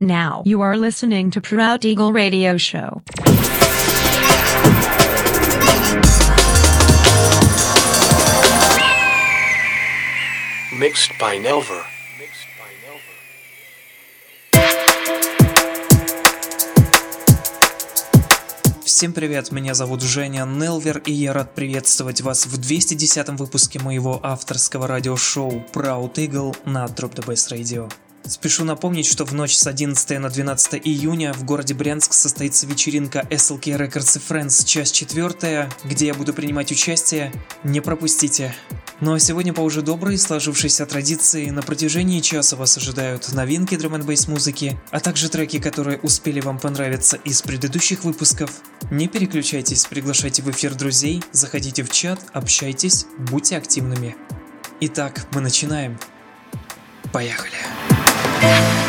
Now you are listening to Proud Eagle Radio Show. Mixed by Nelver. Всем привет, меня зовут Женя Нелвер, и я рад приветствовать вас в 210 выпуске моего авторского радиошоу Proud Eagle на Drop the Bass Radio. Спешу напомнить, что в ночь с 11 на 12 июня в городе Брянск состоится вечеринка SLK Records Friends, часть 4, где я буду принимать участие. Не пропустите. Ну а сегодня по уже доброй сложившейся традиции на протяжении часа вас ожидают новинки драм бейс музыки, а также треки, которые успели вам понравиться из предыдущих выпусков. Не переключайтесь, приглашайте в эфир друзей, заходите в чат, общайтесь, будьте активными. Итак, мы начинаем. Поехали. Try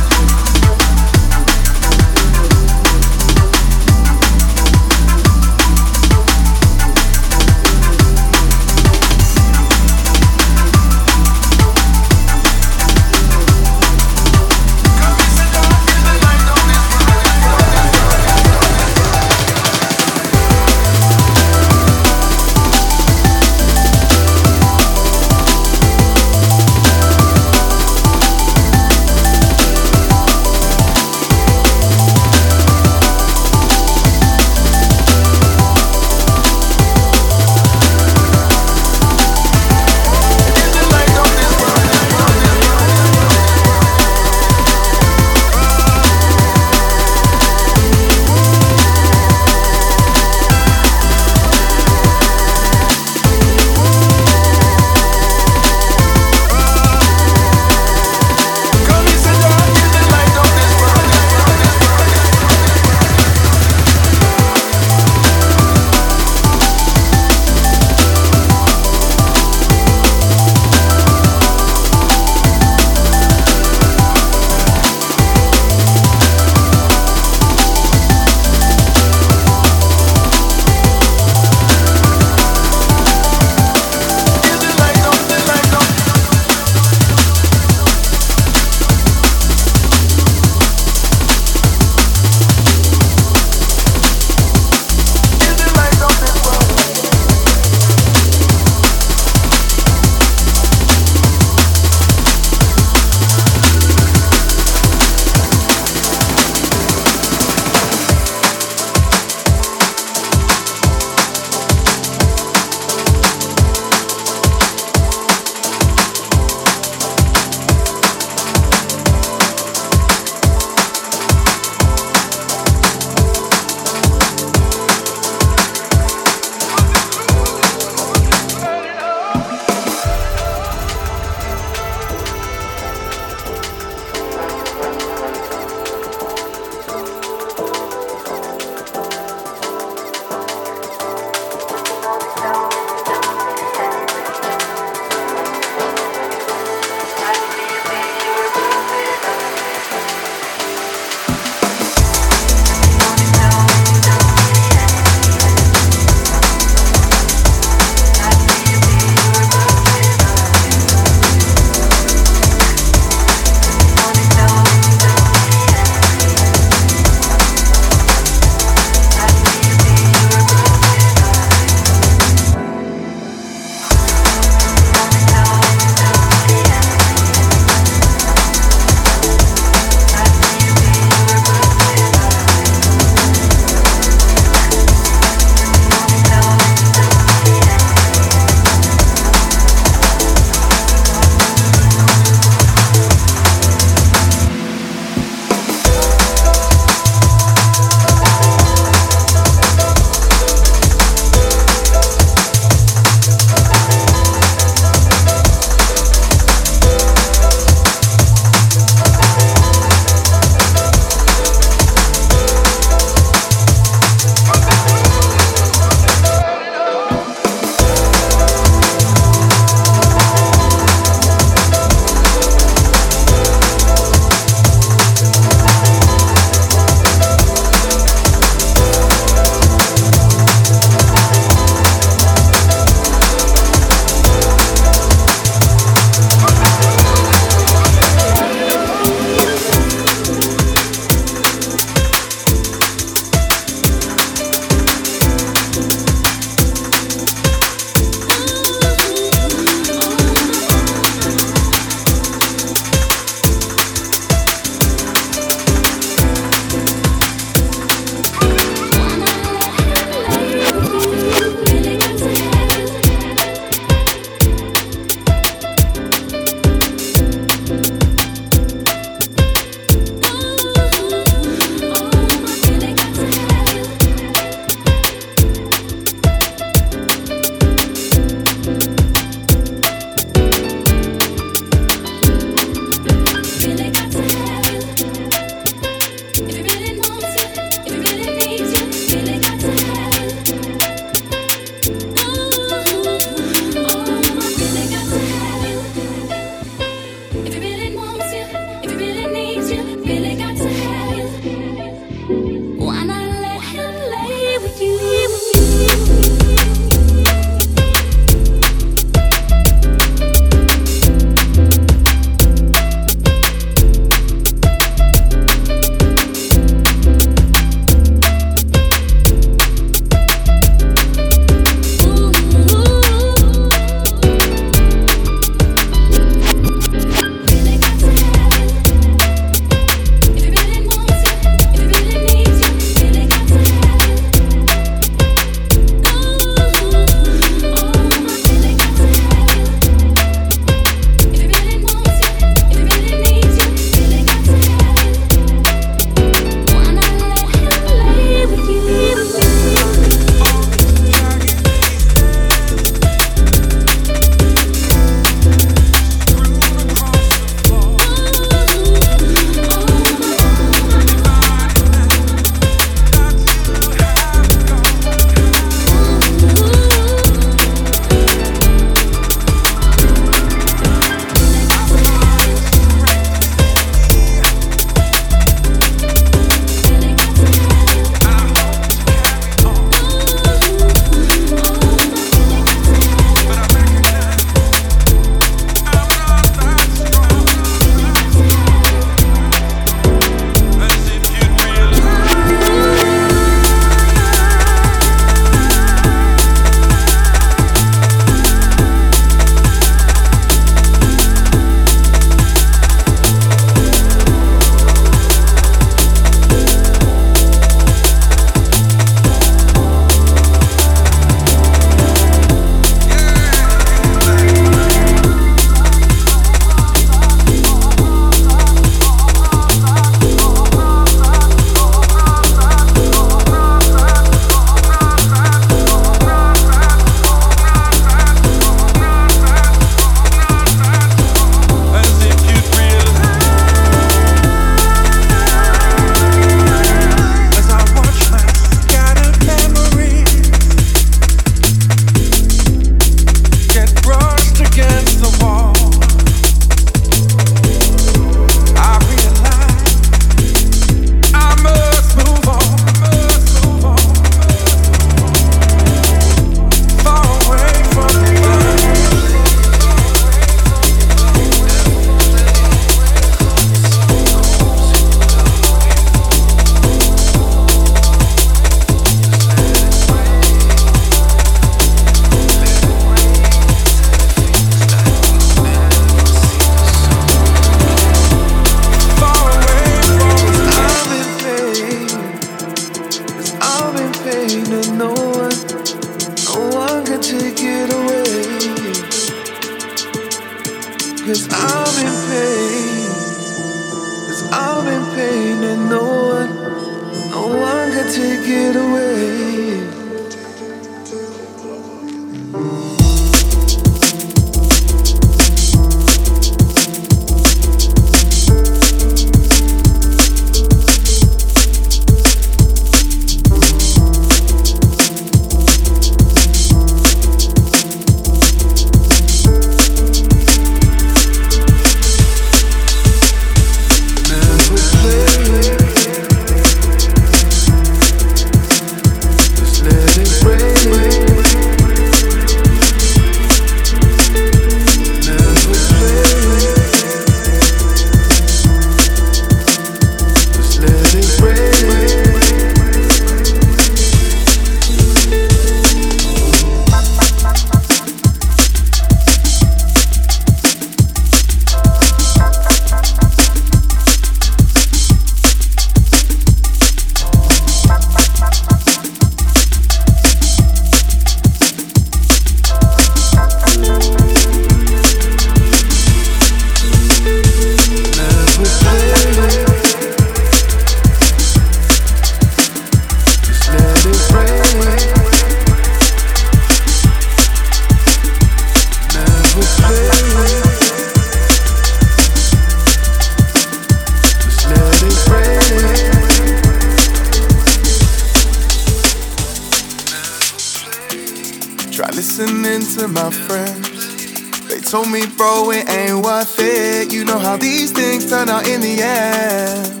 it ain't worth it. You know how these things turn out in the end.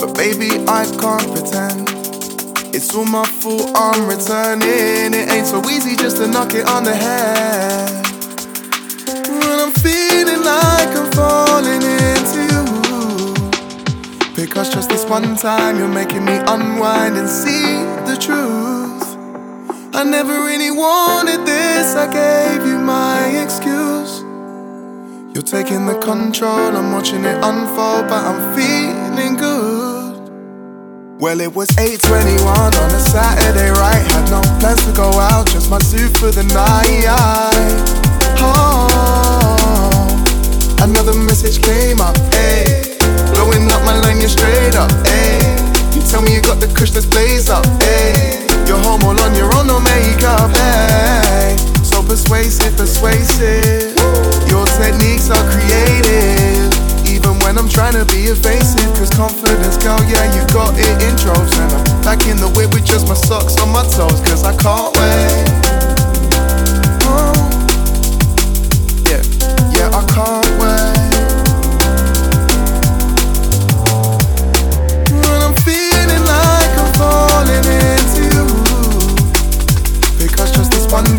But baby, I can't pretend. It's all my fault, I'm returning. It ain't so easy just to knock it on the head. When I'm feeling like I'm falling into you. Because just this one time you're making me unwind and see. I never really wanted this, I gave you my excuse. You're taking the control, I'm watching it unfold, but I'm feeling good. Well, it was 8.21 on a Saturday, right? Had no plans to go out, just my suit for the night. Oh, another message came up, ayy. Blowing up my line, you're straight up, ayy. You tell me you got the kush, let's blaze up, ayy. You're home all on your own, no makeup, hey. So persuasive, persuasive. Your techniques are creative. Even when I'm trying to be evasive, cause confidence, girl, yeah, you got it in droves. And I'm back in the whip with just my socks on my toes, cause I can't wait. Oh, yeah, yeah, I can't wait.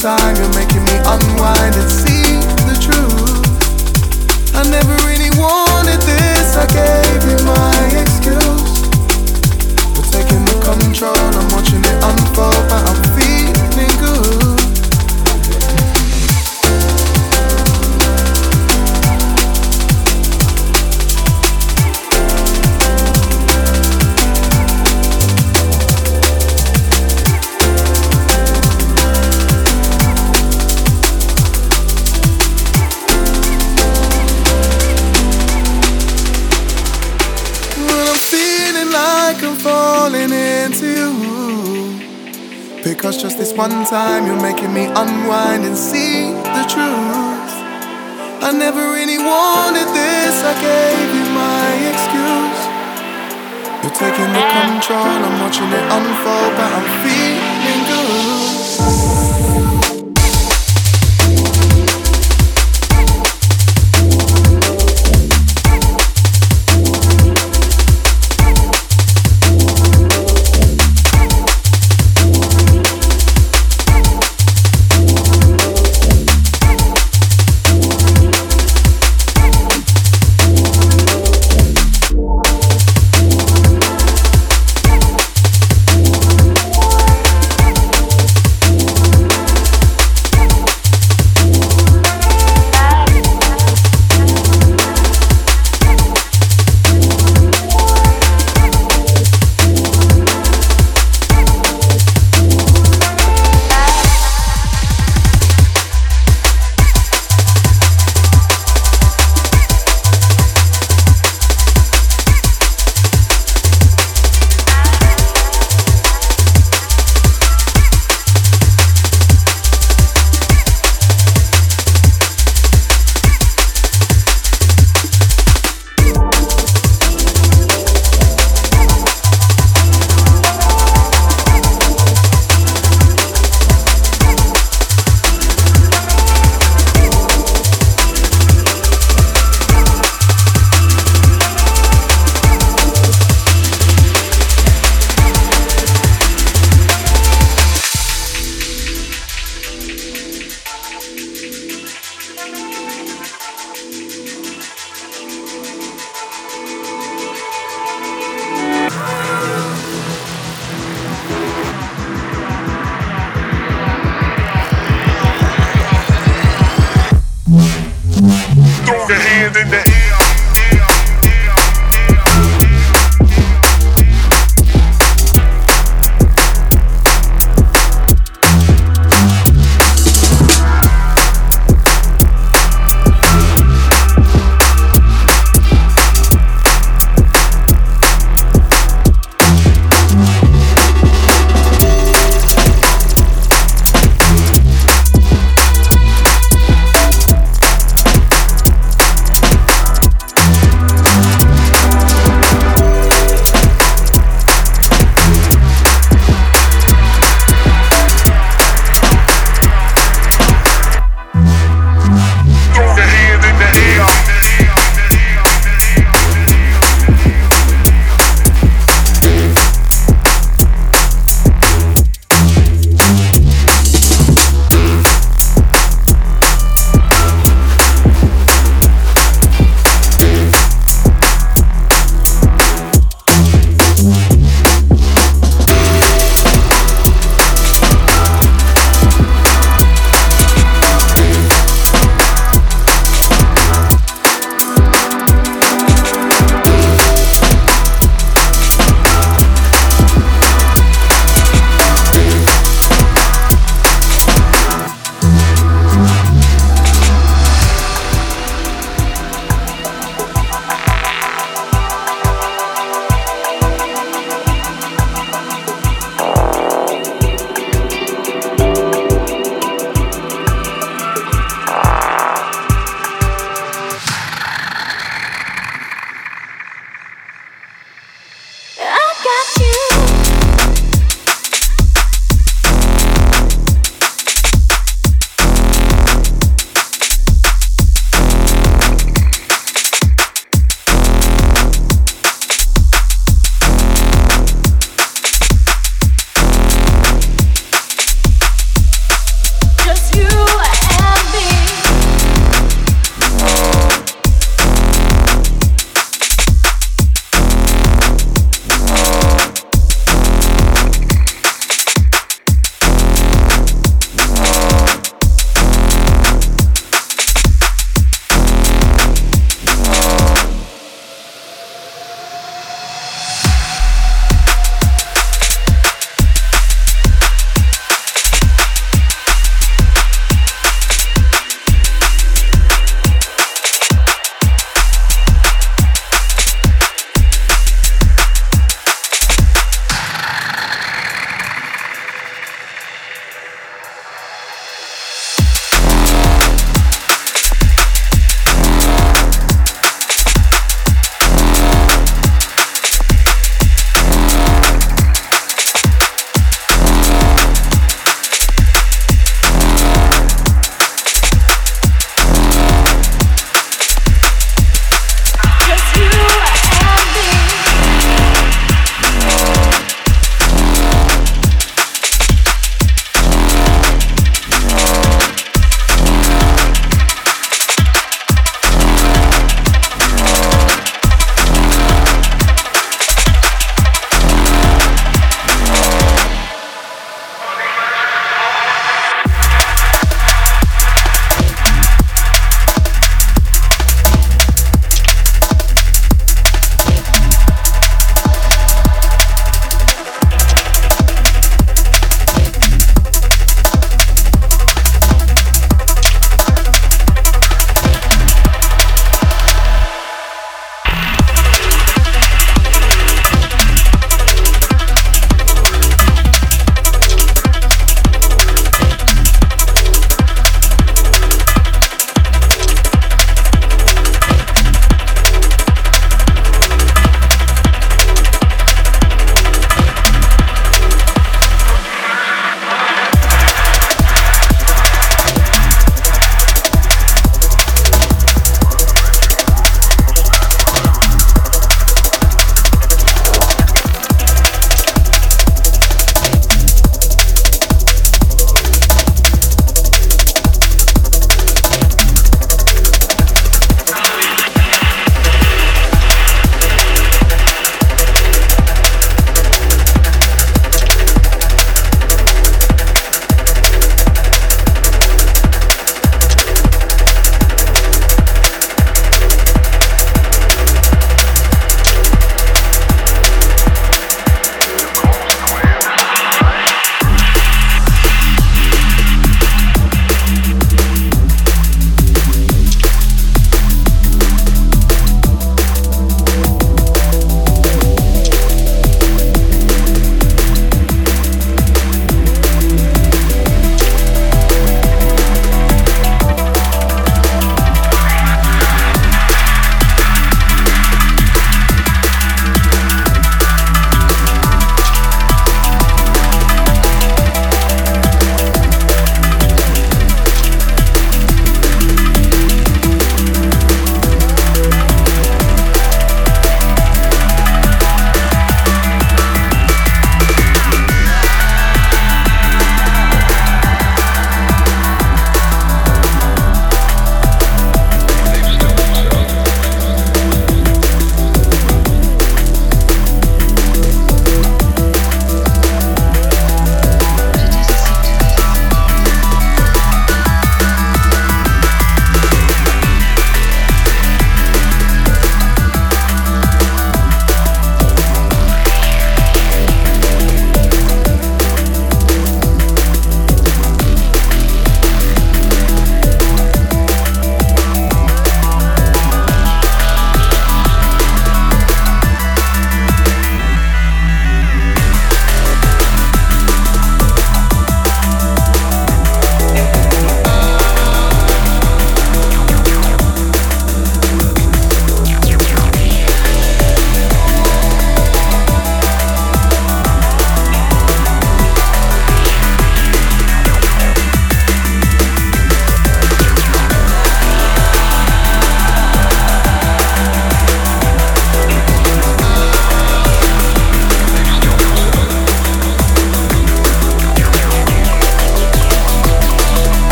Just one time you're making me unwind and see the truth. I never really wanted this, I gave you my excuse. You're taking the eh. control, I'm watching it unfold, but I'm feeling